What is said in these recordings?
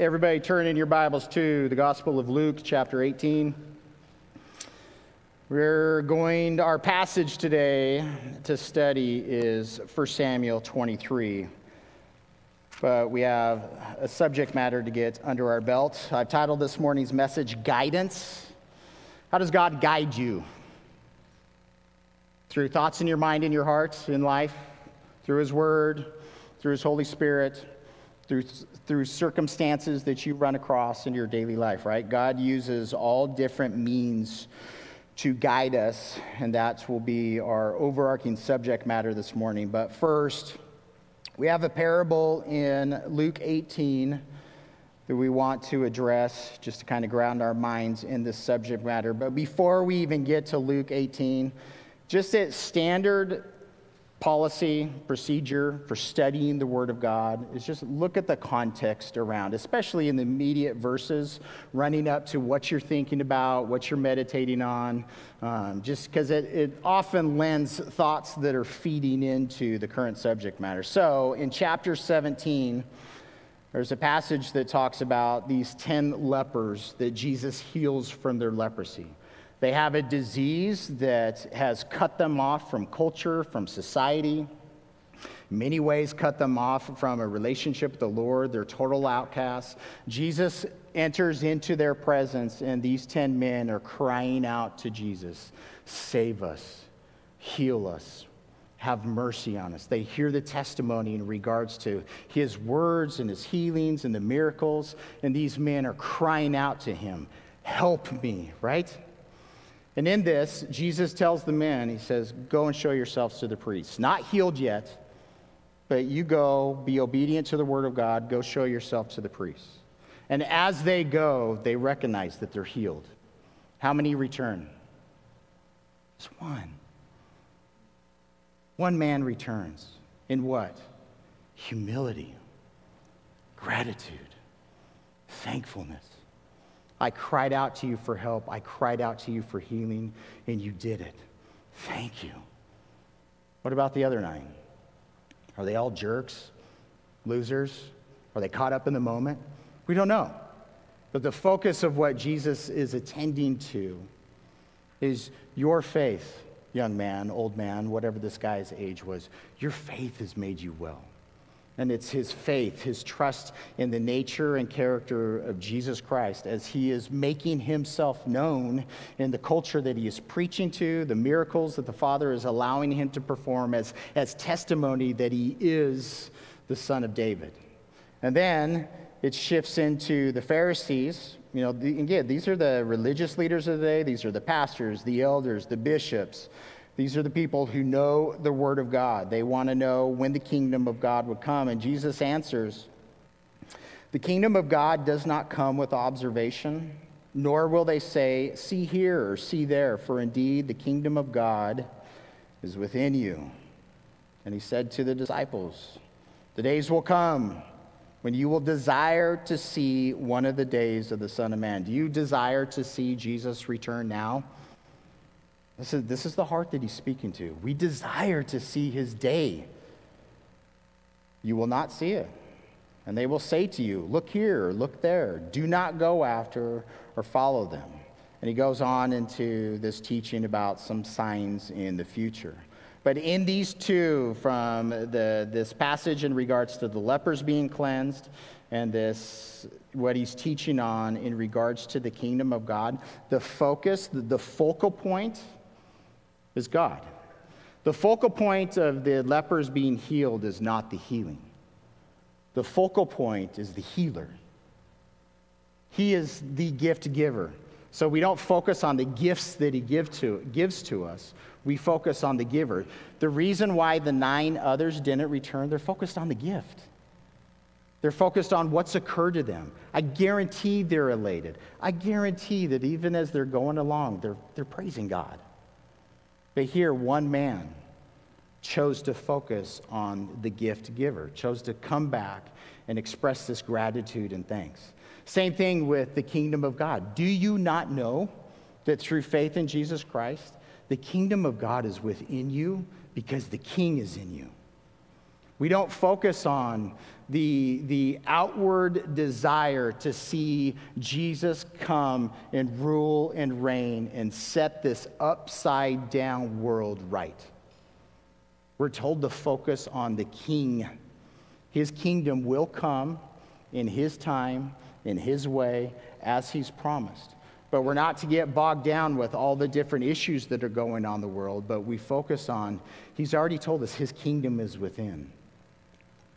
Everybody turn in your Bibles to the Gospel of Luke, chapter 18. We're going, our passage today to study is 1 Samuel 23. But we have a subject matter to get under our belt. I've titled this morning's message Guidance. How does God guide you? Through thoughts in your mind in your heart in life, through His Word, through His Holy Spirit through, through circumstances that you run across in your daily life, right? God uses all different means to guide us, and that will be our overarching subject matter this morning. But first, we have a parable in Luke 18 that we want to address just to kind of ground our minds in this subject matter. But before we even get to Luke 18, just at standard policy, procedure for studying the Word of God is just look at the context around, especially in the immediate verses running up to what you're thinking about, what you're meditating on, um, just because it, it often lends thoughts that are feeding into the current subject matter. So in chapter 17, there's a passage that talks about these 10 lepers that Jesus heals from their leprosy. They have a disease that has cut them off from culture, from society. Many ways, cut them off from a relationship with the Lord. They're total outcasts. Jesus enters into their presence, and these 10 men are crying out to Jesus Save us, heal us, have mercy on us. They hear the testimony in regards to his words and his healings and the miracles, and these men are crying out to him Help me, right? And in this, Jesus tells the men, He says, Go and show yourselves to the priests. Not healed yet, but you go, be obedient to the word of God, go show yourself to the priests. And as they go, they recognize that they're healed. How many return? Just one. One man returns. In what? Humility, gratitude, thankfulness. I cried out to you for help. I cried out to you for healing, and you did it. Thank you. What about the other nine? Are they all jerks, losers? Are they caught up in the moment? We don't know. But the focus of what Jesus is attending to is your faith, young man, old man, whatever this guy's age was. Your faith has made you well. And it's his faith, his trust in the nature and character of Jesus Christ as he is making himself known in the culture that he is preaching to, the miracles that the Father is allowing him to perform as, as testimony that he is the Son of David. And then it shifts into the Pharisees. You know, the, again, these are the religious leaders of the day, these are the pastors, the elders, the bishops these are the people who know the Word of God. They want to know when the kingdom of God would come. And Jesus answers The kingdom of God does not come with observation, nor will they say, See here or see there, for indeed the kingdom of God is within you. And he said to the disciples, The days will come when you will desire to see one of the days of the Son of Man. Do you desire to see Jesus return now? This is, this is the heart that he's speaking to. We desire to see his day. You will not see it. And they will say to you, Look here, look there. Do not go after or follow them. And he goes on into this teaching about some signs in the future. But in these two, from the, this passage in regards to the lepers being cleansed and this, what he's teaching on in regards to the kingdom of God, the focus, the, the focal point is God. The focal point of the lepers being healed is not the healing, the focal point is the healer. He is the gift giver. So we don't focus on the gifts that he give to, gives to us. We focus on the giver. The reason why the nine others didn't return, they're focused on the gift. They're focused on what's occurred to them. I guarantee they're elated. I guarantee that even as they're going along, they're, they're praising God. But here, one man chose to focus on the gift giver, chose to come back and express this gratitude and thanks. Same thing with the kingdom of God. Do you not know that through faith in Jesus Christ, the kingdom of God is within you because the king is in you? We don't focus on the, the outward desire to see Jesus come and rule and reign and set this upside down world right. We're told to focus on the King. His kingdom will come in His time, in His way, as He's promised. But we're not to get bogged down with all the different issues that are going on in the world, but we focus on, He's already told us His kingdom is within.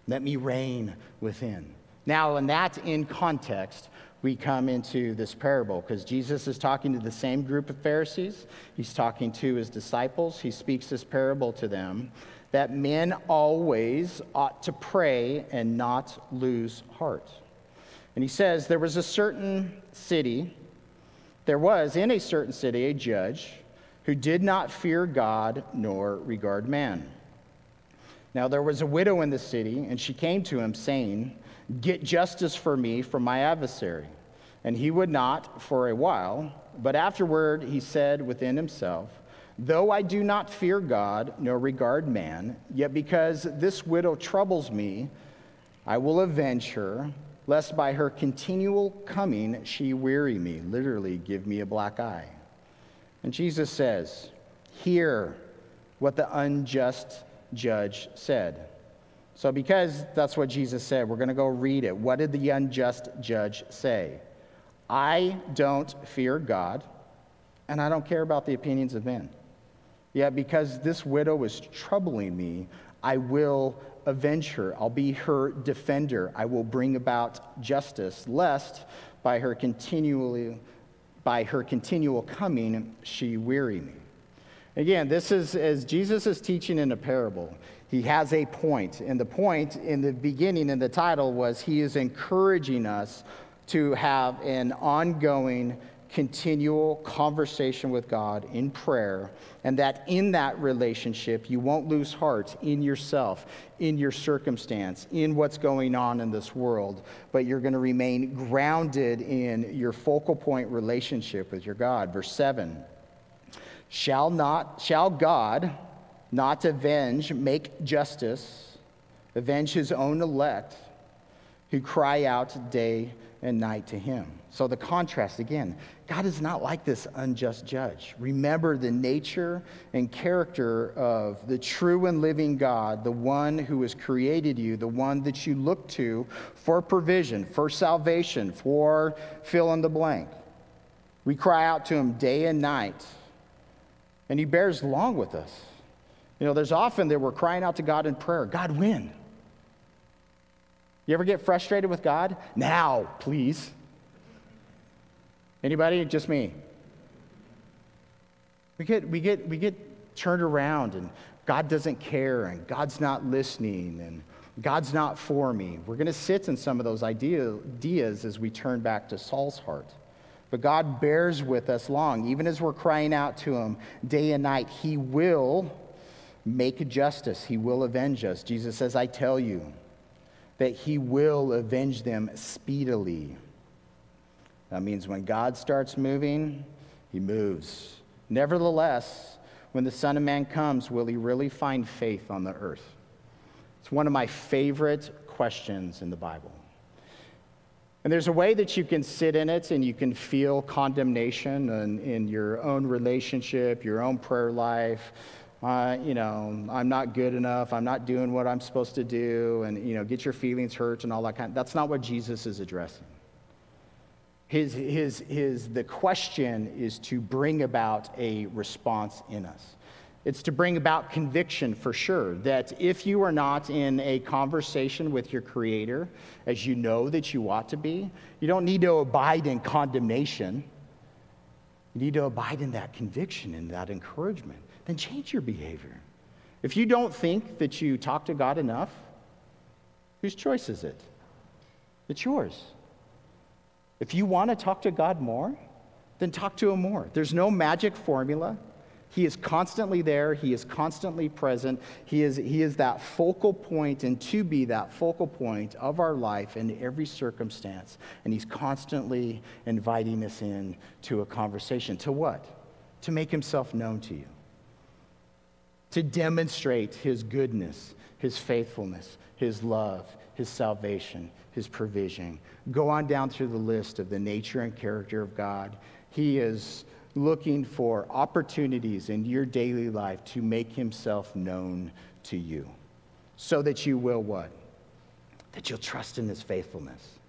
Let me reign within. Now, and that's in context, we come into this parable because Jesus is talking to the same group of Pharisees. He's talking to his disciples. He speaks this parable to them that men always ought to pray and not lose heart. And he says, There was a certain city, there was in a certain city a judge who did not fear God nor regard man. Now there was a widow in the city, and she came to him, saying, Get justice for me from my adversary. And he would not for a while, but afterward he said within himself, Though I do not fear God nor regard man, yet because this widow troubles me, I will avenge her, lest by her continual coming she weary me, literally, give me a black eye. And Jesus says, Hear what the unjust judge said. So, because that's what Jesus said, we're going to go read it. What did the unjust judge say? I don't fear God, and I don't care about the opinions of men. Yet, because this widow is troubling me, I will avenge her. I'll be her defender. I will bring about justice, lest by her continually by her continual coming she weary me. Again, this is as Jesus is teaching in a parable. He has a point, and the point in the beginning in the title was he is encouraging us to have an ongoing, continual conversation with God in prayer, and that in that relationship, you won't lose heart in yourself, in your circumstance, in what's going on in this world, but you're going to remain grounded in your focal point relationship with your God. Verse 7 Shall not shall God not avenge, make justice, avenge his own elect who cry out day and night to him. So the contrast again, God is not like this unjust judge. Remember the nature and character of the true and living God, the one who has created you, the one that you look to for provision, for salvation, for fill in the blank. We cry out to him day and night and he bears long with us. You know, there's often that we're crying out to God in prayer God, when? You ever get frustrated with God? Now, please. Anybody? Just me. We get, we get, we get turned around and God doesn't care and God's not listening and God's not for me. We're going to sit in some of those ideas as we turn back to Saul's heart. But God bears with us long. Even as we're crying out to Him day and night, He will make justice. He will avenge us. Jesus says, I tell you that He will avenge them speedily. That means when God starts moving, He moves. Nevertheless, when the Son of Man comes, will He really find faith on the earth? It's one of my favorite questions in the Bible. And there's a way that you can sit in it and you can feel condemnation in, in your own relationship, your own prayer life. Uh, you know, I'm not good enough. I'm not doing what I'm supposed to do, and you know, get your feelings hurt and all that kind. Of, that's not what Jesus is addressing. His, his, his, the question is to bring about a response in us. It's to bring about conviction for sure that if you are not in a conversation with your Creator, as you know that you ought to be, you don't need to abide in condemnation. You need to abide in that conviction and that encouragement. Then change your behavior. If you don't think that you talk to God enough, whose choice is it? It's yours. If you want to talk to God more, then talk to Him more. There's no magic formula. He is constantly there. He is constantly present. He is, he is that focal point and to be that focal point of our life in every circumstance. And He's constantly inviting us in to a conversation. To what? To make Himself known to you. to demonstrate his goodness, his faithfulness, his love, his salvation, his provision. Go on down through the list of the nature and character of God. He is looking for opportunities in your daily life to make himself known to you so that you will what? That you'll trust in his faithfulness.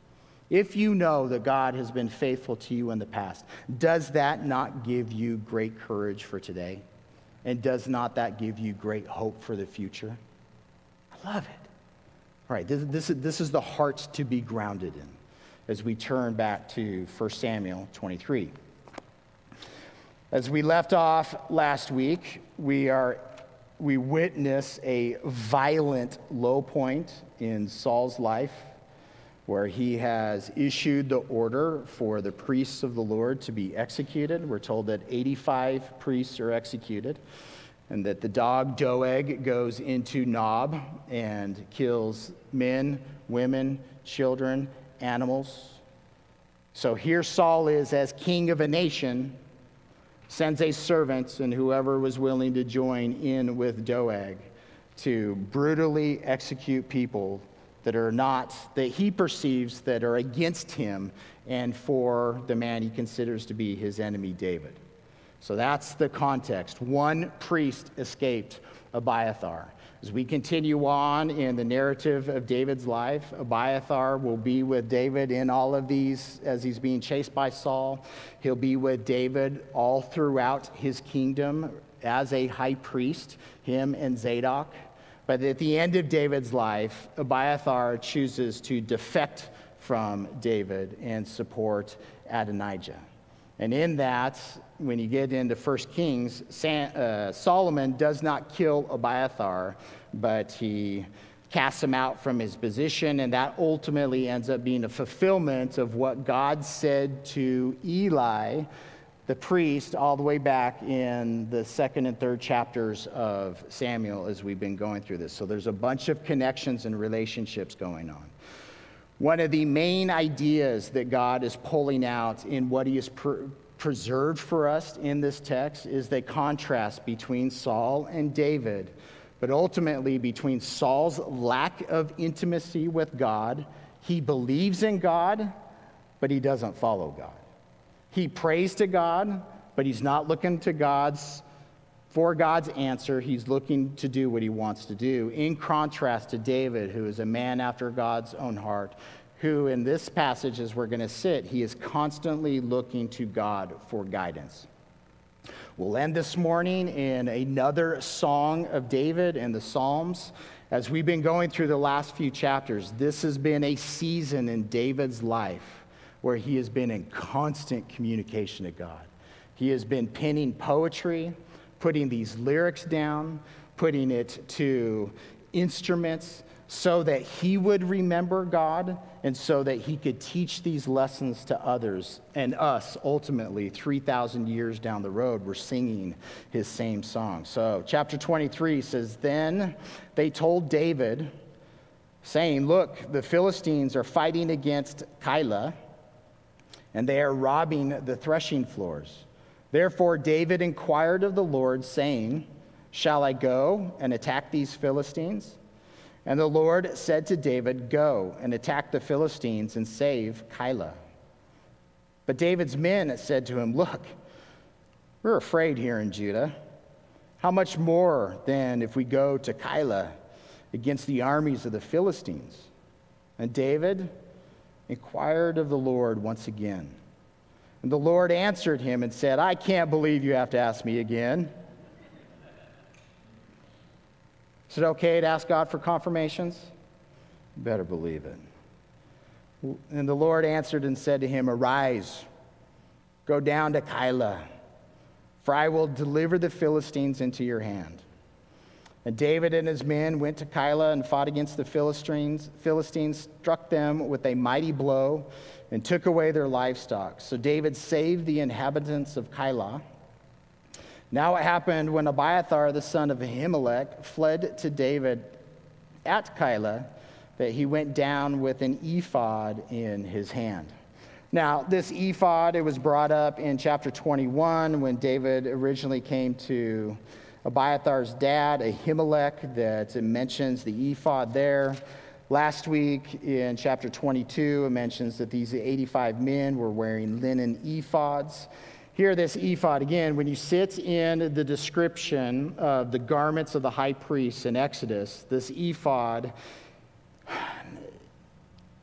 If you know that God has been faithful to you in the past, does that not give you great courage for today? And does not that give you great hope for the future? I love it. All right, this, this, this is the heart to be grounded in as we turn back to 1 Samuel 23. As we left off last week, we, are, we witness a violent low point in Saul's life where he has issued the order for the priests of the Lord to be executed. We're told that 85 priests are executed and that the dog Doeg goes into Nob and kills men, women, children, animals. So here Saul is as king of a nation sends a servant and whoever was willing to join in with Doeg to brutally execute people that are not, that he perceives that are against him and for the man he considers to be his enemy, David. So that's the context. One priest escaped Abiathar. As we continue on in the narrative of David's life, Abiathar will be with David in all of these as he's being chased by Saul. He'll be with David all throughout his kingdom as a high priest, him and Zadok. But at the end of David's life, Abiathar chooses to defect from David and support Adonijah. And in that, when you get into 1 Kings, uh, Solomon does not kill Abiathar, but he casts him out from his position, and that ultimately ends up being a fulfillment of what God said to Eli, the priest, all the way back in the second and third chapters of Samuel as we've been going through this. So there's a bunch of connections and relationships going on. One of the main ideas that God is pulling out in what he is preserved for us in this text is the contrast between Saul and David, but ultimately between Saul's lack of intimacy with God. He believes in God, but he doesn't follow God. He prays to God, but he's not looking to God's for God's answer. He's looking to do what he wants to do. In contrast to David, who is a man after God's own heart, who in this passage, as we're going to sit, he is constantly looking to God for guidance. We'll end this morning in another song of David and the Psalms. As we've been going through the last few chapters, this has been a season in David's life where he has been in constant communication to God. He has been penning poetry, putting these lyrics down, putting it to instruments, so that he would remember God and so that he could teach these lessons to others and us ultimately 3,000 years down the road. We're singing his same song. So, chapter 23 says, Then they told David, saying, Look, the Philistines are fighting against Keilah, and they are robbing the threshing floors. Therefore, David inquired of the Lord, saying, Shall I go and attack these Philistines? And the Lord said to David, Go and attack the Philistines and save Keilah. But David's men said to him, Look, we're afraid here in Judah. How much more then if we go to Keilah against the armies of the Philistines? And David inquired of the Lord once again. And the Lord answered him and said, I can't believe you have to ask me again. Is it okay to ask God for confirmations? You better believe it. And the Lord answered and said to him, Arise, go down to Keilah, for I will deliver the Philistines into your hand. And David and his men went to Keilah and fought against the Philistines. Philistines struck them with a mighty blow and took away their livestock. So David saved the inhabitants of Keilah now it happened when Abiathar, the son of Ahimelech, fled to David at Keilah that he went down with an ephod in his hand. Now, this ephod, it was brought up in chapter 21 when David originally came to Abiathar's dad, Ahimelech, that it mentions the ephod there. Last week in chapter 22, it mentions that these 85 men were wearing linen ephods. Here, this ephod, again, when you sit in the description of the garments of the high priest in Exodus, this ephod,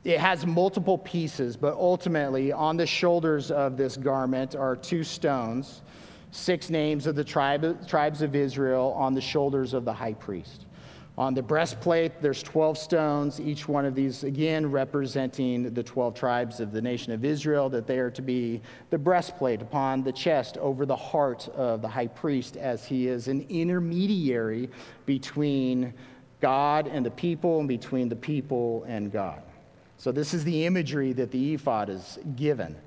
it has multiple pieces, but ultimately on the shoulders of this garment are two stones, six names of the tribe, tribes of Israel on the shoulders of the high priest. On the breastplate, there's 12 stones, each one of these, again, representing the 12 tribes of the nation of Israel, that they are to be the breastplate upon the chest over the heart of the high priest, as he is an intermediary between God and the people, and between the people and God. So, this is the imagery that the ephod is given.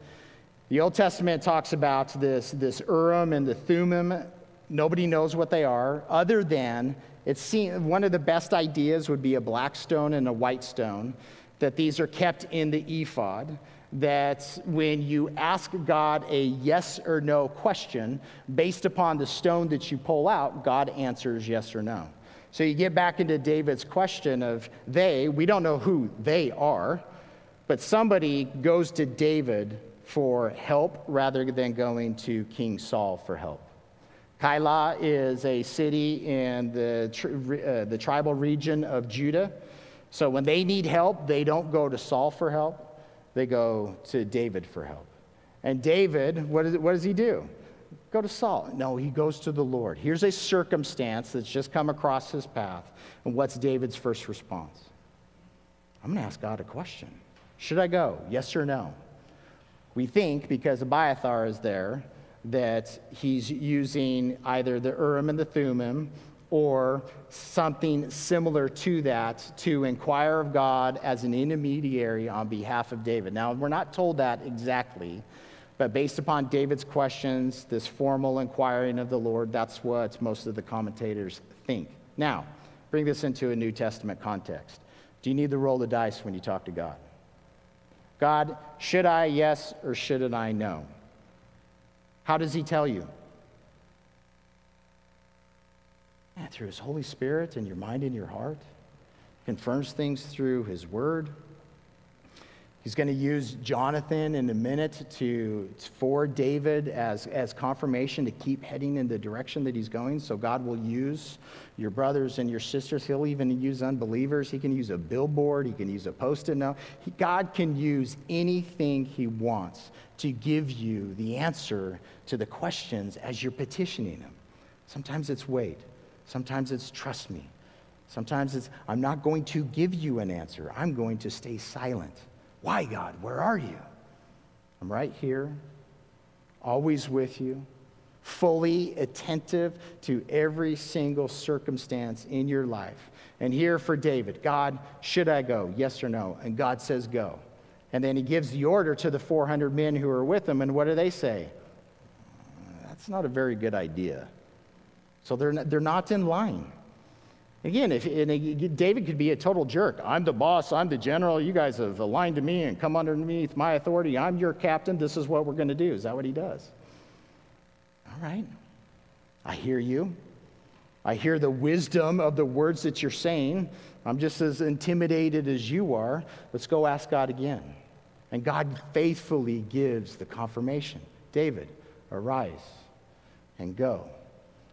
The Old Testament talks about this, this Urim and the Thummim. Nobody knows what they are, other than it's seen, one of the best ideas would be a black stone and a white stone, that these are kept in the ephod. That when you ask God a yes or no question, based upon the stone that you pull out, God answers yes or no. So you get back into David's question of they, we don't know who they are, but somebody goes to David for help rather than going to King Saul for help. Keilah is a city in the, uh, the tribal region of Judah. So when they need help, they don't go to Saul for help, they go to David for help. And David, what, is, what does he do? Go to Saul. No, he goes to the Lord. Here's a circumstance that's just come across his path. And what's David's first response? I'm going to ask God a question. Should I go? Yes or no? We think because Abiathar is there that he's using either the Urim and the Thummim or something similar to that to inquire of God as an intermediary on behalf of David. Now, we're not told that exactly, but based upon David's questions, this formal inquiring of the Lord, that's what most of the commentators think. Now, bring this into a New Testament context. Do you need to roll the dice when you talk to God? God, should I yes or shouldn't I no? How does he tell you? Yeah, through his Holy Spirit and your mind and your heart. Confirms things through his word. He's going to use Jonathan in a minute to, for David as, as confirmation to keep heading in the direction that he's going. So God will use your brothers and your sisters. He'll even use unbelievers. He can use a billboard. He can use a post-it note. He, God can use anything he wants to give you the answer to the questions as you're petitioning him. Sometimes it's wait. Sometimes it's trust me. Sometimes it's I'm not going to give you an answer. I'm going to stay silent. Why, God? Where are you? I'm right here, always with you, fully attentive to every single circumstance in your life. And here for David, God, should I go? Yes or no? And God says, go. And then he gives the order to the 400 men who are with him. And what do they say? That's not a very good idea. So they're not, they're not in line. Again, if, David could be a total jerk. I'm the boss, I'm the general, you guys have aligned to me and come underneath my authority. I'm your captain, this is what we're going to do. Is that what he does? All right. I hear you. I hear the wisdom of the words that you're saying. I'm just as intimidated as you are. Let's go ask God again. And God faithfully gives the confirmation David, arise and go.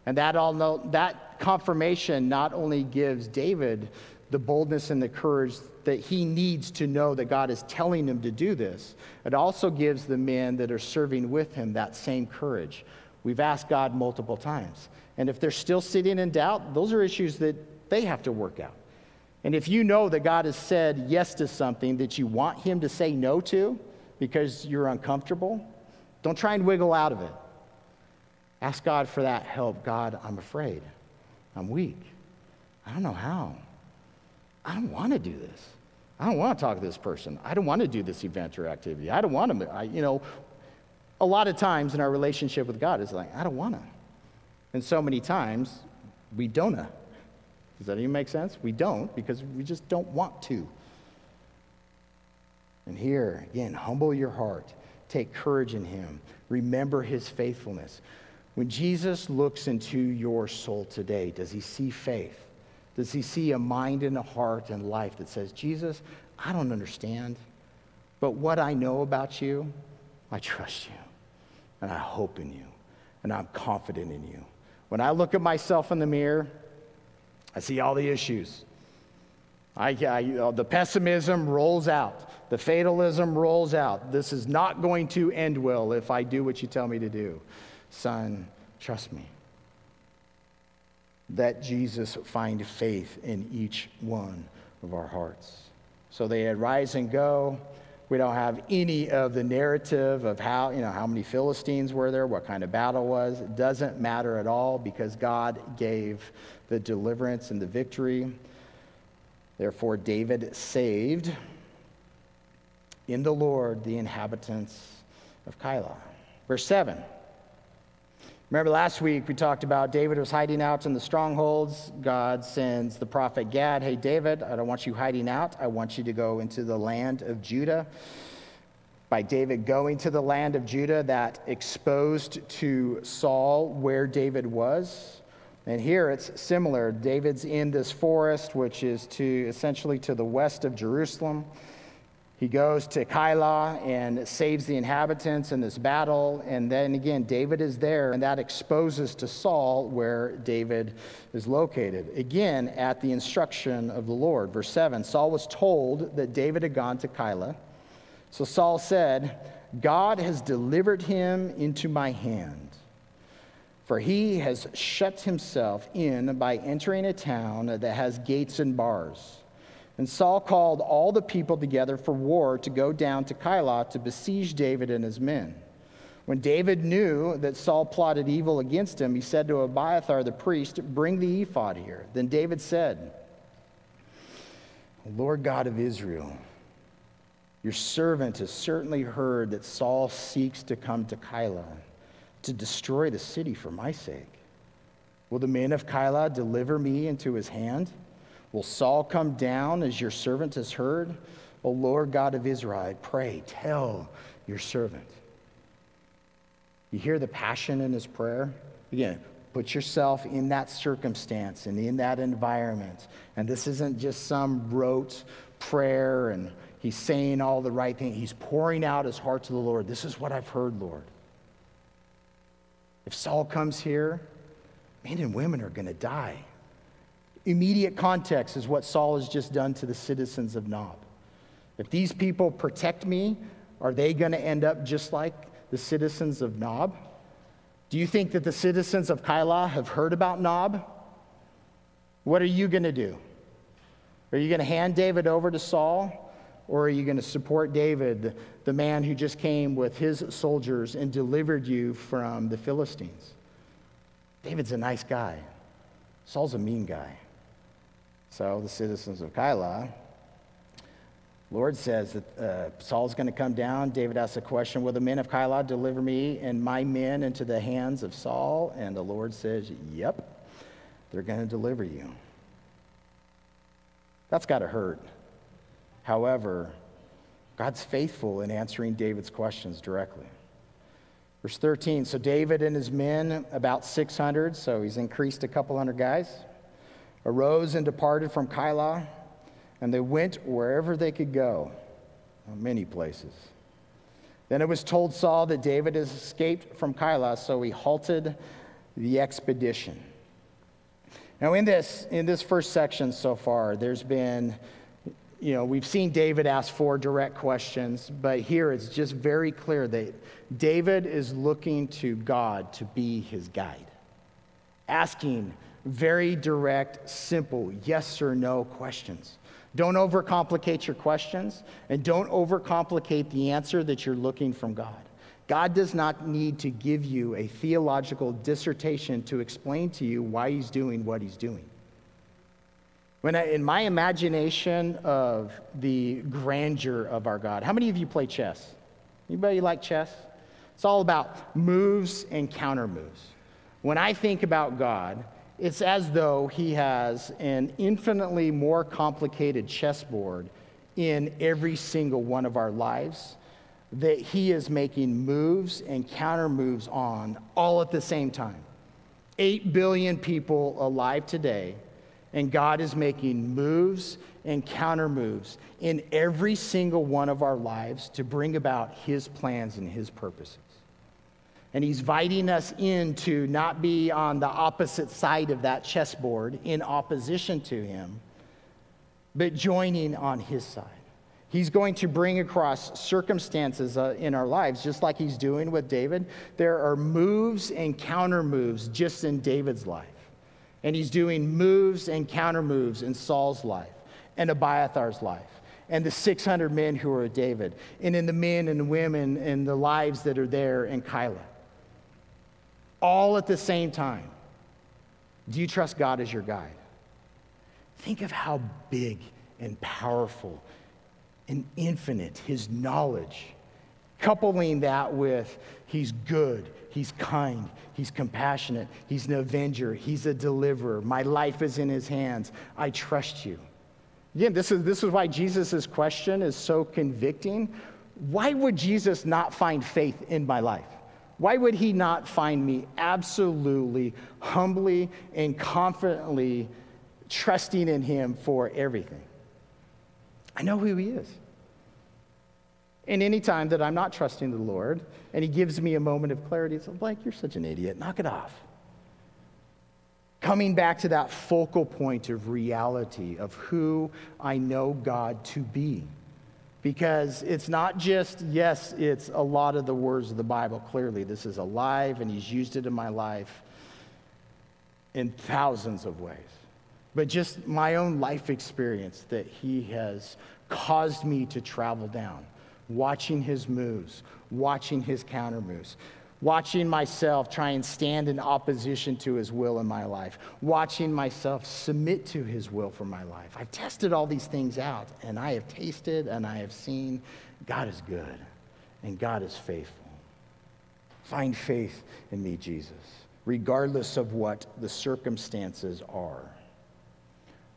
And that, all know, that confirmation not only gives David the boldness and the courage that he needs to know that God is telling him to do this, it also gives the men that are serving with him that same courage. We've asked God multiple times. And if they're still sitting in doubt, those are issues that they have to work out. And if you know that God has said yes to something that you want him to say no to because you're uncomfortable, don't try and wiggle out of it. Ask God for that help. God, I'm afraid. I'm weak. I don't know how. I don't want to do this. I don't want to talk to this person. I don't want to do this event or activity. I don't want to, I, you know, a lot of times in our relationship with God, it's like, I don't want to. And so many times, we don't. Does that even make sense? We don't because we just don't want to. And here, again, humble your heart. Take courage in Him. Remember His faithfulness. When Jesus looks into your soul today, does he see faith? Does he see a mind and a heart and life that says, Jesus, I don't understand, but what I know about you, I trust you, and I hope in you, and I'm confident in you. When I look at myself in the mirror, I see all the issues. I, I, the pessimism rolls out. The fatalism rolls out. This is not going to end well if I do what you tell me to do. Son, trust me. Let Jesus find faith in each one of our hearts. So they had rise and go. We don't have any of the narrative of how, you know, how many Philistines were there, what kind of battle was. It doesn't matter at all because God gave the deliverance and the victory. Therefore, David saved in the Lord the inhabitants of Keilah. Verse 7. Remember last week we talked about David was hiding out in the strongholds. God sends the prophet Gad, Hey, David, I don't want you hiding out. I want you to go into the land of Judah. By David going to the land of Judah, that exposed to Saul where David was. And here it's similar. David's in this forest, which is to essentially to the west of Jerusalem. He goes to Keilah and saves the inhabitants in this battle. And then again, David is there, and that exposes to Saul where David is located. Again, at the instruction of the Lord. Verse 7 Saul was told that David had gone to Keilah. So Saul said, God has delivered him into my hand. For he has shut himself in by entering a town that has gates and bars. And Saul called all the people together for war to go down to Keilah to besiege David and his men. When David knew that Saul plotted evil against him, he said to Abiathar the priest, Bring the ephod here. Then David said, Lord God of Israel, your servant has certainly heard that Saul seeks to come to Keilah to destroy the city for my sake. Will the men of Keilah deliver me into his hand? Will Saul come down as your servant has heard? O Lord God of Israel, pray, tell your servant. You hear the passion in his prayer? Again, put yourself in that circumstance and in that environment. And this isn't just some rote prayer and he's saying all the right things. He's pouring out his heart to the Lord. This is what I've heard, Lord. If Saul comes here, men and women are going to die. Immediate context is what Saul has just done to the citizens of Nob. If these people protect me, are they going to end up just like the citizens of Nob? Do you think that the citizens of Keilah have heard about Nob? What are you going to do? Are you going to hand David over to Saul? Or are you going to support David, the man who just came with his soldiers and delivered you from the Philistines? David's a nice guy. Saul's a mean guy. So the citizens of Keilah, Lord says that uh, Saul's going to come down. David asks a question Will the men of Keilah deliver me and my men into the hands of Saul? And the Lord says, Yep, they're going to deliver you. That's got to hurt. However, God's faithful in answering David's questions directly. Verse 13 So David and his men, about 600, so he's increased a couple hundred guys arose and departed from Keilah, and they went wherever they could go, uh, many places. Then it was told Saul that David has escaped from Keilah, so he halted the expedition. Now, in this, in this first section so far, there's been, you know, we've seen David ask four direct questions, but here it's just very clear that David is looking to God to be his guide, asking very direct, simple, yes or no questions. Don't overcomplicate your questions and don't overcomplicate the answer that you're looking from God. God does not need to give you a theological dissertation to explain to you why he's doing what he's doing. When I, in my imagination of the grandeur of our God, how many of you play chess? Anybody like chess? It's all about moves and counter moves. When I think about God, it's as though he has an infinitely more complicated chessboard in every single one of our lives that he is making moves and counter moves on all at the same time. Eight billion people alive today, and God is making moves and counter moves in every single one of our lives to bring about his plans and his purposes. And he's inviting us in to not be on the opposite side of that chessboard in opposition to him, but joining on his side. He's going to bring across circumstances uh, in our lives, just like he's doing with David. There are moves and counter moves just in David's life. And he's doing moves and counter moves in Saul's life and Abiathar's life and the 600 men who are David and in the men and women and the lives that are there in Keilah. All at the same time. Do you trust God as your guide? Think of how big and powerful and infinite his knowledge. Coupling that with he's good, he's kind, he's compassionate, he's an avenger, he's a deliverer. My life is in his hands. I trust you. Again, this is, this is why Jesus' question is so convicting. Why would Jesus not find faith in my life? Why would he not find me absolutely, humbly, and confidently trusting in him for everything? I know who he is. And any time that I'm not trusting the Lord and he gives me a moment of clarity, it's like, you're such an idiot, knock it off. Coming back to that focal point of reality of who I know God to be. Because it's not just, yes, it's a lot of the words of the Bible. Clearly, this is alive and he's used it in my life in thousands of ways. But just my own life experience that he has caused me to travel down watching his moves, watching his counter moves, watching myself try and stand in opposition to his will in my life, watching myself submit to his will for my life. I've tested all these things out, and I have tasted and I have seen God is good and God is faithful. Find faith in me, Jesus, regardless of what the circumstances are.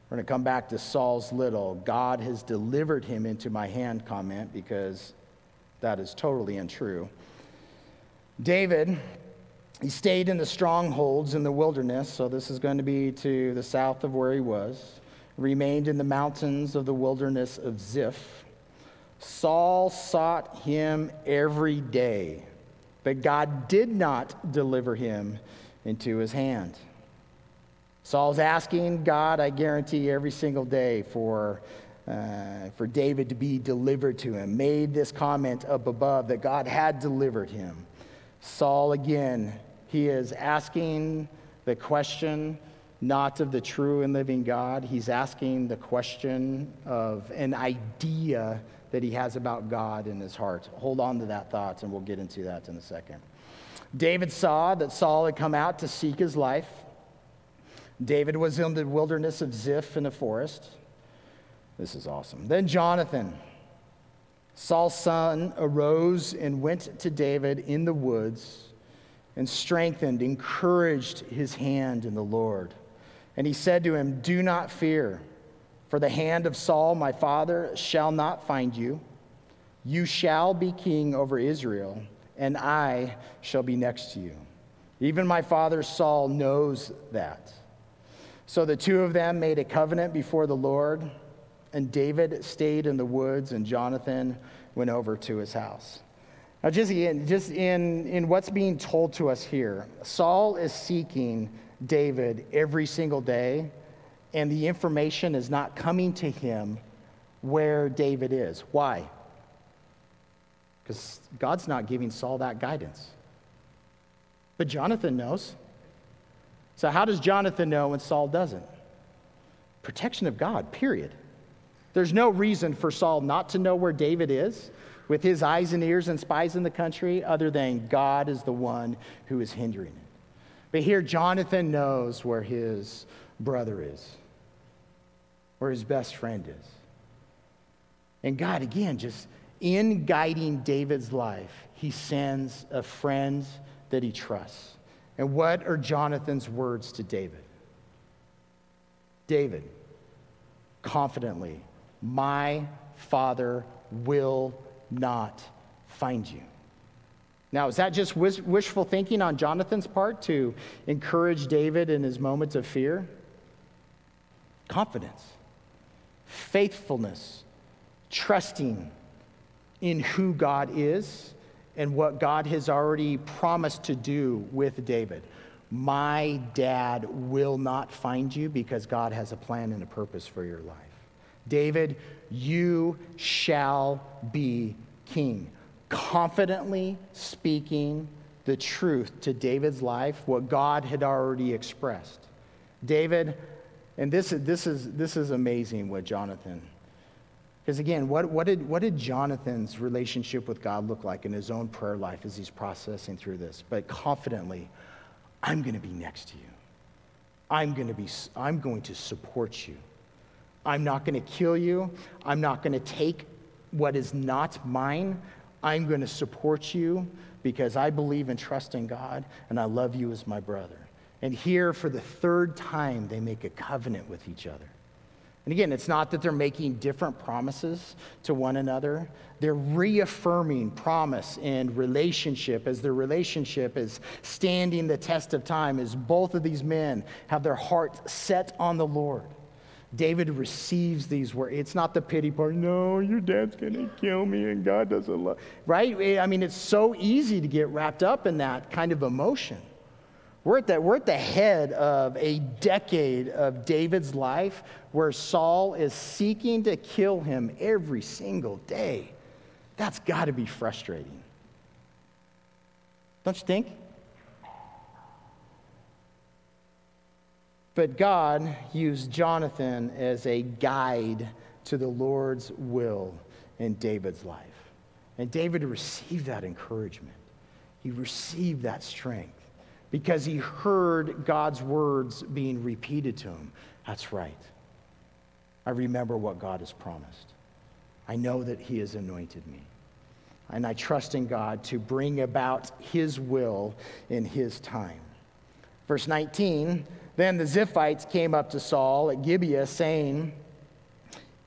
We're going to come back to Saul's little, God has delivered him into my hand comment because that is totally untrue. David, he stayed in the strongholds in the wilderness, so this is going to be to the south of where he was, remained in the mountains of the wilderness of Ziph. Saul sought him every day, but God did not deliver him into his hand. Saul's asking God, I guarantee, every single day for, uh, for David to be delivered to him. Made this comment up above that God had delivered him. Saul, again, he is asking the question not of the true and living God. He's asking the question of an idea that he has about God in his heart. Hold on to that thought, and we'll get into that in a second. David saw that Saul had come out to seek his life. David was in the wilderness of Ziph in the forest. This is awesome. Then Jonathan, Saul's son, arose and went to David in the woods and strengthened, encouraged his hand in the Lord. And he said to him, Do not fear, for the hand of Saul, my father, shall not find you. You shall be king over Israel, and I shall be next to you. Even my father Saul knows that. So the two of them made a covenant before the Lord, and David stayed in the woods, and Jonathan went over to his house. Now, just, in, just in, in what's being told to us here, Saul is seeking David every single day, and the information is not coming to him where David is. Why? Because God's not giving Saul that guidance. But Jonathan knows. So, how does Jonathan know when Saul doesn't? Protection of God, period. There's no reason for Saul not to know where David is with his eyes and ears and spies in the country, other than God is the one who is hindering it. But here, Jonathan knows where his brother is, where his best friend is. And God, again, just in guiding David's life, he sends a friend that he trusts. And what are Jonathan's words to David? David, confidently, my father will not find you. Now, is that just wishful thinking on Jonathan's part to encourage David in his moments of fear? Confidence, faithfulness, trusting in who God is and what God has already promised to do with David. My dad will not find you because God has a plan and a purpose for your life. David, you shall be king. Confidently speaking the truth to David's life, what God had already expressed. David, and this, this, is, this is amazing what Jonathan because again, what, what, did, what did Jonathan's relationship with God look like in his own prayer life as he's processing through this? But confidently, I'm going to be next to you. I'm going to, be, I'm going to support you. I'm not going to kill you. I'm not going to take what is not mine. I'm going to support you because I believe and trust in God and I love you as my brother. And here, for the third time, they make a covenant with each other. And again, it's not that they're making different promises to one another. They're reaffirming promise and relationship as their relationship is standing the test of time, as both of these men have their hearts set on the Lord. David receives these words. It's not the pity part. No, your dad's going to kill me and God doesn't love. Right? Eh, I mean, it's so easy to get wrapped up in that kind of emotion. We're at, the, we're at the head of a decade of David's life where Saul is seeking to kill him every single day. That's got to be frustrating. Don't you think? But God used Jonathan as a guide to the Lord's will in David's life. And David received that encouragement, he received that strength because he heard God's words being repeated to him. That's right. I remember what God has promised. I know that he has anointed me. And I trust in God to bring about his will in his time. Verse 19 Then the Ziphites came up to Saul at Gibeah, saying,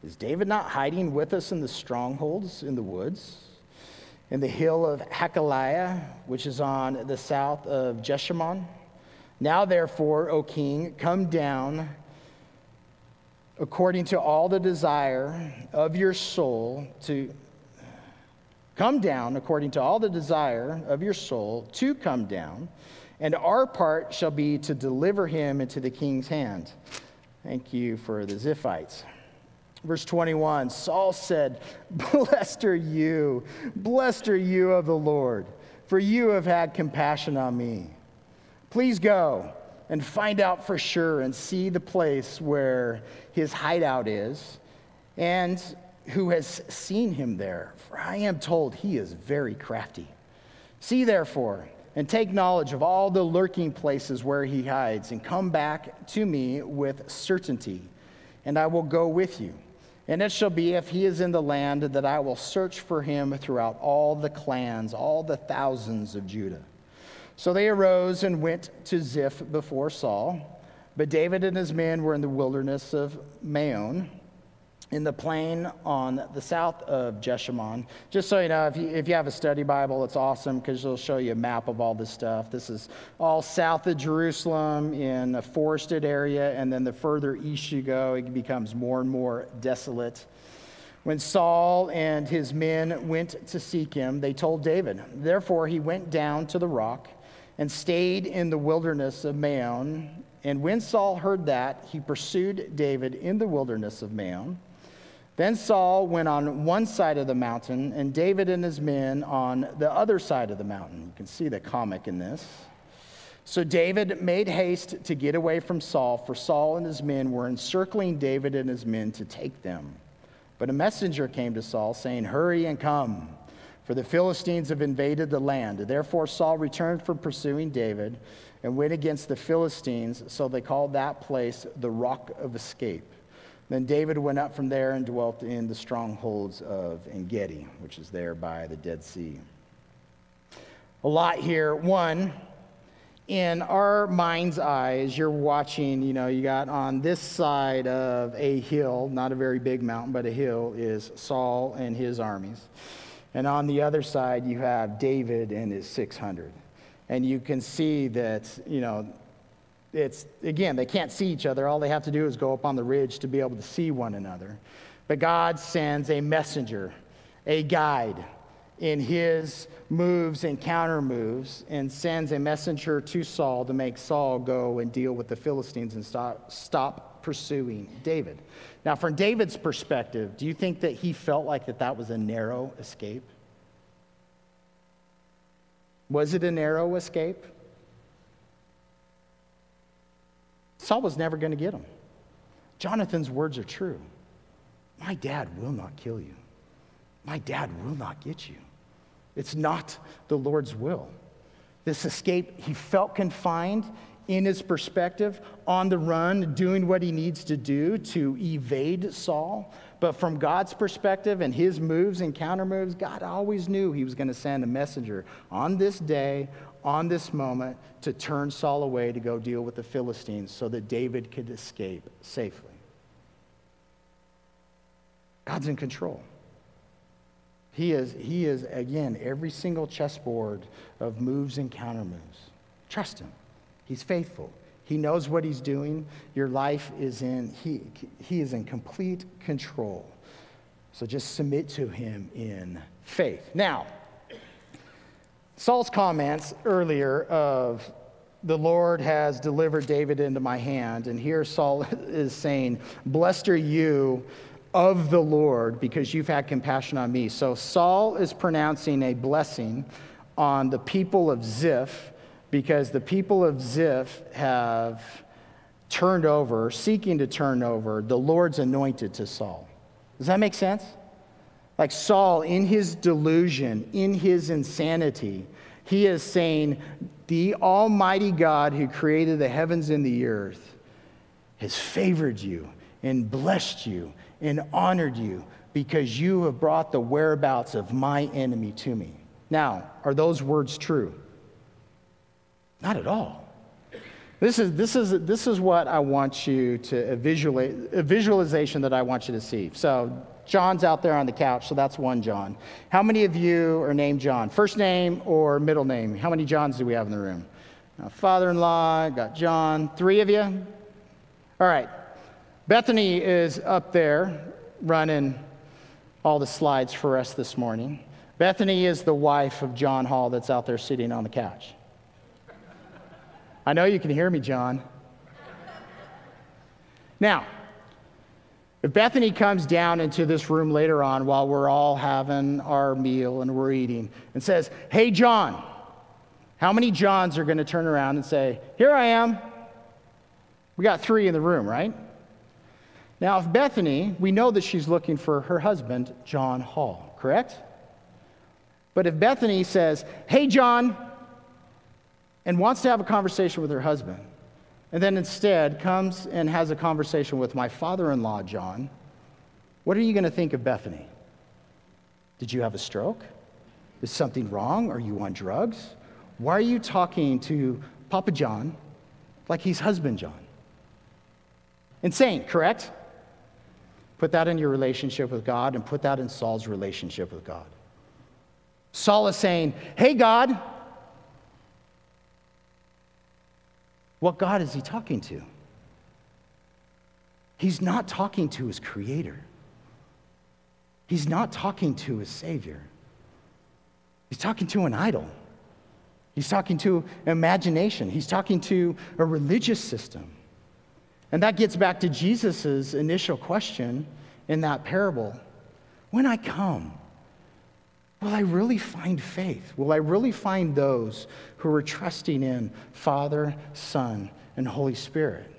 Is David not hiding with us in the strongholds in the woods? in the hill of Hachilah, which is on the south of Jeshimon. Now, therefore, O king, come down according to all the desire of your soul to come down according to all the desire of your soul to come down, and our part shall be to deliver him into the king's hand. Thank you for the Ziphites. Verse 21 Saul said, Blessed are you, blessed are you of the Lord, for you have had compassion on me. Please go and find out for sure and see the place where his hideout is and who has seen him there, for I am told he is very crafty. See therefore and take knowledge of all the lurking places where he hides, and come back to me with certainty, and I will go with you. And it shall be, if he is in the land, that I will search for him throughout all the clans, all the thousands of Judah. So they arose and went to Ziph before Saul. But David and his men were in the wilderness of Maon in the plain on the south of Jeshimon. Just so you know, if you, if you have a study Bible, it's awesome because it'll show you a map of all this stuff. This is all south of Jerusalem in a forested area, and then the further east you go, it becomes more and more desolate. When Saul and his men went to seek him, they told David. Therefore, he went down to the rock and stayed in the wilderness of Maon. And when Saul heard that, he pursued David in the wilderness of Maon. Then Saul went on one side of the mountain, and David and his men on the other side of the mountain. You can see the comic in this. So David made haste to get away from Saul, for Saul and his men were encircling David and his men to take them. But a messenger came to Saul, saying, Hurry and come, for the Philistines have invaded the land. Therefore Saul returned from pursuing David and went against the Philistines, so they called that place the Rock of Escape. Then David went up from there and dwelt in the strongholds of Engedi, which is there by the Dead Sea. A lot here. One, in our mind's eye, as you're watching, you know, you got on this side of a hill, not a very big mountain, but a hill, is Saul and his armies. And on the other side, you have David and his 600. And you can see that, you know, it's, again, they can't see each other. All they have to do is go up on the ridge to be able to see one another. But God sends a messenger, a guide in his moves and counter moves, and sends a messenger to Saul to make Saul go and deal with the Philistines and stop, stop pursuing David. Now, from David's perspective, do you think that he felt like that that was a narrow escape? Was it a narrow escape? Saul was never going to get him. Jonathan's words are true. My dad will not kill you. My dad will not get you. It's not the Lord's will. This escape, he felt confined in his perspective, on the run, doing what he needs to do to evade Saul. But from God's perspective and his moves and counter moves, God always knew he was going to send a messenger on this day, on this moment to turn Saul away to go deal with the Philistines so that David could escape safely. God's in control. He is, he is, again, every single chessboard of moves and counter moves. Trust him. He's faithful. He knows what he's doing. Your life is in, he, he is in complete control. So just submit to him in faith. Now, Saul's comments earlier of the Lord has delivered David into my hand, and here Saul is saying, Blessed are you of the Lord because you've had compassion on me. So Saul is pronouncing a blessing on the people of Ziph because the people of Ziph have turned over, seeking to turn over the Lord's anointed to Saul. Does that make sense? Like Saul, in his delusion, in his insanity, he is saying, The Almighty God who created the heavens and the earth has favored you and blessed you and honored you because you have brought the whereabouts of my enemy to me. Now, are those words true? Not at all. This is, this is, this is what I want you to visualize, a visualization that I want you to see. So John's out there on the couch, so that's one John. How many of you are named John? First name or middle name? How many Johns do we have in the room? Uh, Father in law, got John. Three of you? All right. Bethany is up there running all the slides for us this morning. Bethany is the wife of John Hall that's out there sitting on the couch. I know you can hear me, John. Now, if Bethany comes down into this room later on while we're all having our meal and we're eating and says, Hey, John, how many Johns are going to turn around and say, Here I am? We got three in the room, right? Now, if Bethany, we know that she's looking for her husband, John Hall, correct? But if Bethany says, Hey, John, and wants to have a conversation with her husband, and then instead comes and has a conversation with my father in law, John, what are you going to think of Bethany? Did you have a stroke? Is something wrong? Are you on drugs? Why are you talking to Papa John like he's husband John? Insane, correct? Put that in your relationship with God and put that in Saul's relationship with God. Saul is saying, Hey, God, What God is he talking to? He's not talking to his creator. He's not talking to his savior. He's talking to an idol. He's talking to imagination. He's talking to a religious system. And that gets back to Jesus' initial question in that parable. When I come, Will I really find faith? Will I really find those who are trusting in Father, Son, and Holy Spirit?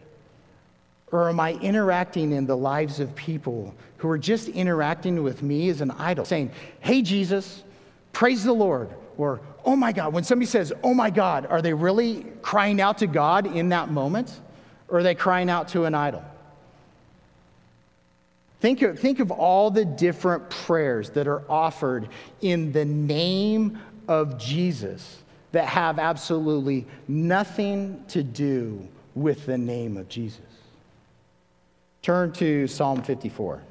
Or am I interacting in the lives of people who are just interacting with me as an idol, saying, Hey, Jesus, praise the Lord, or Oh my God. When somebody says, Oh my God, are they really crying out to God in that moment? Or are they crying out to an idol? Think of, think of all the different prayers that are offered in the name of Jesus that have absolutely nothing to do with the name of Jesus. Turn to Psalm 54.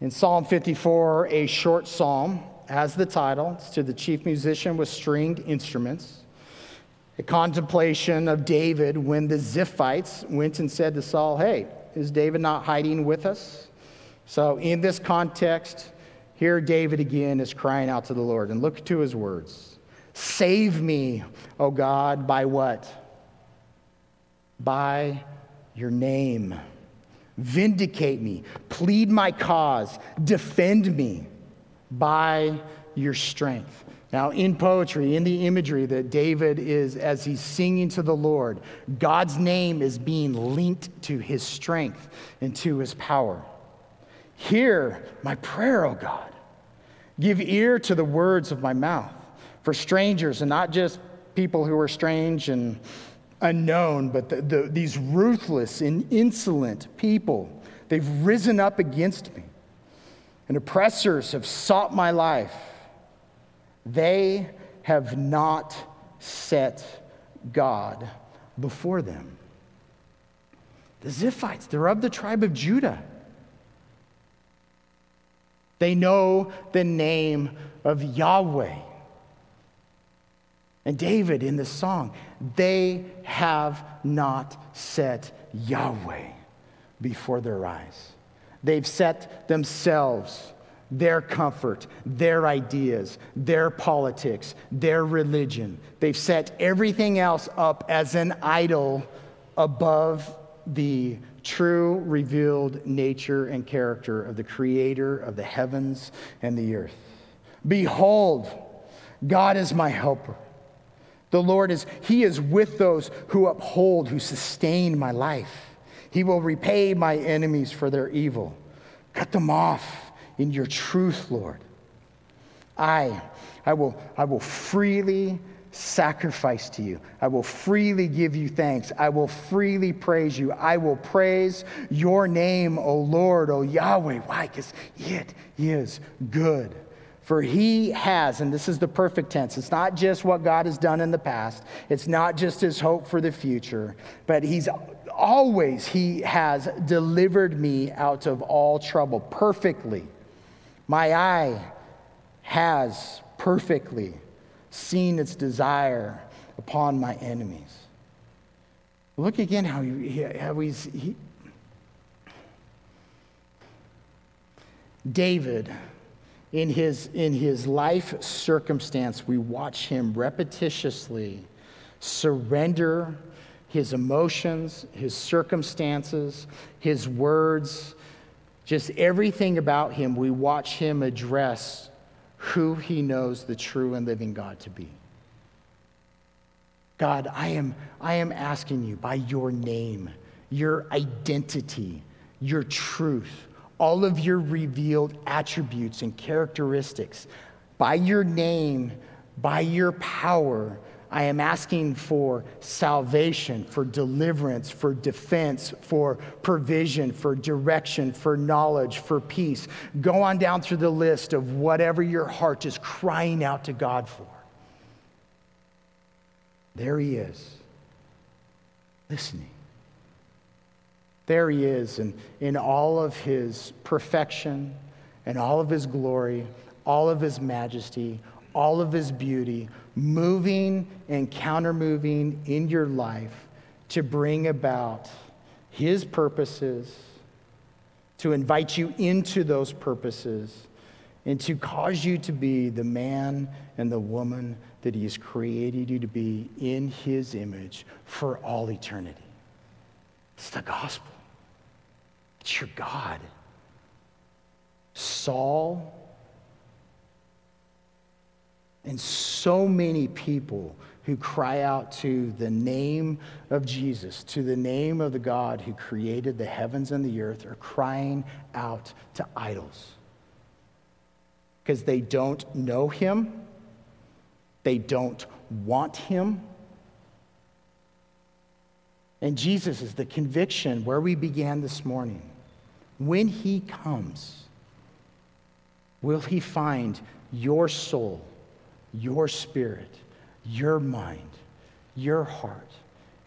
In Psalm 54, a short psalm, has the title. It's to the chief musician with stringed instruments. A contemplation of David when the Ziphites went and said to Saul, Hey, is David not hiding with us? So, in this context, here David again is crying out to the Lord. And look to his words Save me, O God, by what? By your name. Vindicate me. Plead my cause. Defend me by your strength. Now, in poetry, in the imagery that David is, as he's singing to the Lord, God's name is being linked to his strength and to his power. Hear my prayer, O God. Give ear to the words of my mouth. For strangers, and not just people who are strange and unknown, but the, the, these ruthless and insolent people, they've risen up against me. And oppressors have sought my life. They have not set God before them. The Ziphites, they're of the tribe of Judah. They know the name of Yahweh. And David in this song, they have not set Yahweh before their eyes. They've set themselves, their comfort, their ideas, their politics, their religion. They've set everything else up as an idol above the true revealed nature and character of the creator of the heavens and the earth. Behold, God is my helper. The Lord is, He is with those who uphold, who sustain my life. He will repay my enemies for their evil. Cut them off in your truth, Lord. I, I will, I will freely sacrifice to you. I will freely give you thanks. I will freely praise you. I will praise your name, O Lord, O Yahweh. Why? Because it is good. For he has, and this is the perfect tense, it's not just what God has done in the past, it's not just his hope for the future, but he's always, he has delivered me out of all trouble perfectly. My eye has perfectly seen its desire upon my enemies. Look again how, he, how he's, he, David in his, in his life circumstance, we watch him repetitiously surrender his emotions, his circumstances, his words, just everything about him. We watch him address who he knows the true and living God to be. God, I am, I am asking you by your name, your identity, your truth all of your revealed attributes and characteristics. By your name, by your power, I am asking for salvation, for deliverance, for defense, for provision, for direction, for knowledge, for peace. Go on down through the list of whatever your heart is crying out to God for. There he is, listening. There he is in, in all of his perfection and all of his glory, all of his majesty, all of his beauty, moving and counter moving in your life to bring about his purposes, to invite you into those purposes, and to cause you to be the man and the woman that he has created you to be in his image for all eternity. It's the gospel. It's your God. Saul and so many people who cry out to the name of Jesus, to the name of the God who created the heavens and the earth, are crying out to idols. Because they don't know him, they don't want him, and Jesus is the conviction where we began this morning. When he comes, will he find your soul, your spirit, your mind, your heart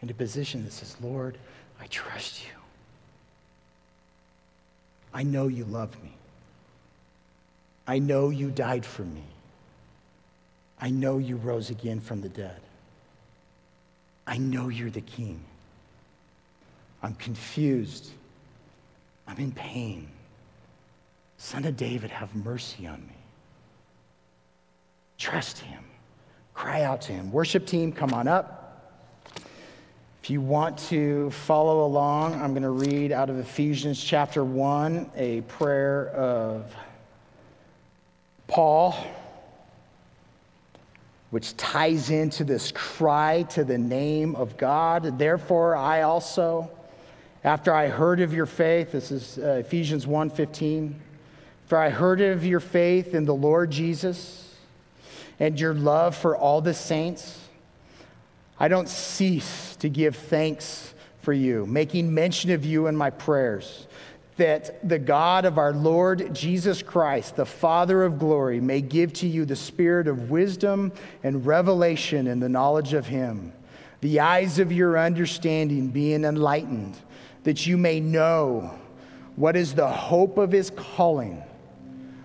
in a position that says, Lord, I trust you. I know you love me. I know you died for me. I know you rose again from the dead. I know you're the king. I'm confused. I'm in pain. Son of David, have mercy on me. Trust him. Cry out to him. Worship team, come on up. If you want to follow along, I'm going to read out of Ephesians chapter 1 a prayer of Paul, which ties into this cry to the name of God. Therefore, I also, after I heard of your faith, this is uh, Ephesians 1:15, after I heard of your faith in the Lord Jesus and your love for all the saints, I don't cease to give thanks for you, making mention of you in my prayers, that the God of our Lord Jesus Christ, the Father of glory, may give to you the spirit of wisdom and revelation in the knowledge of him, the eyes of your understanding being enlightened, that you may know what is the hope of his calling.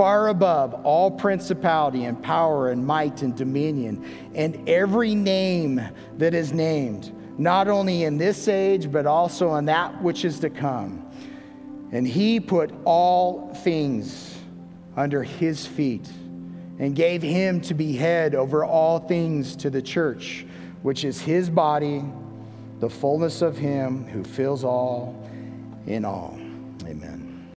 far above all principality and power and might and dominion, and every name that is named not only in this age, but also in that which is to come. And he put all things under his feet and gave him to be head over all things to the church, which is his body, the fullness of him who fills all in all.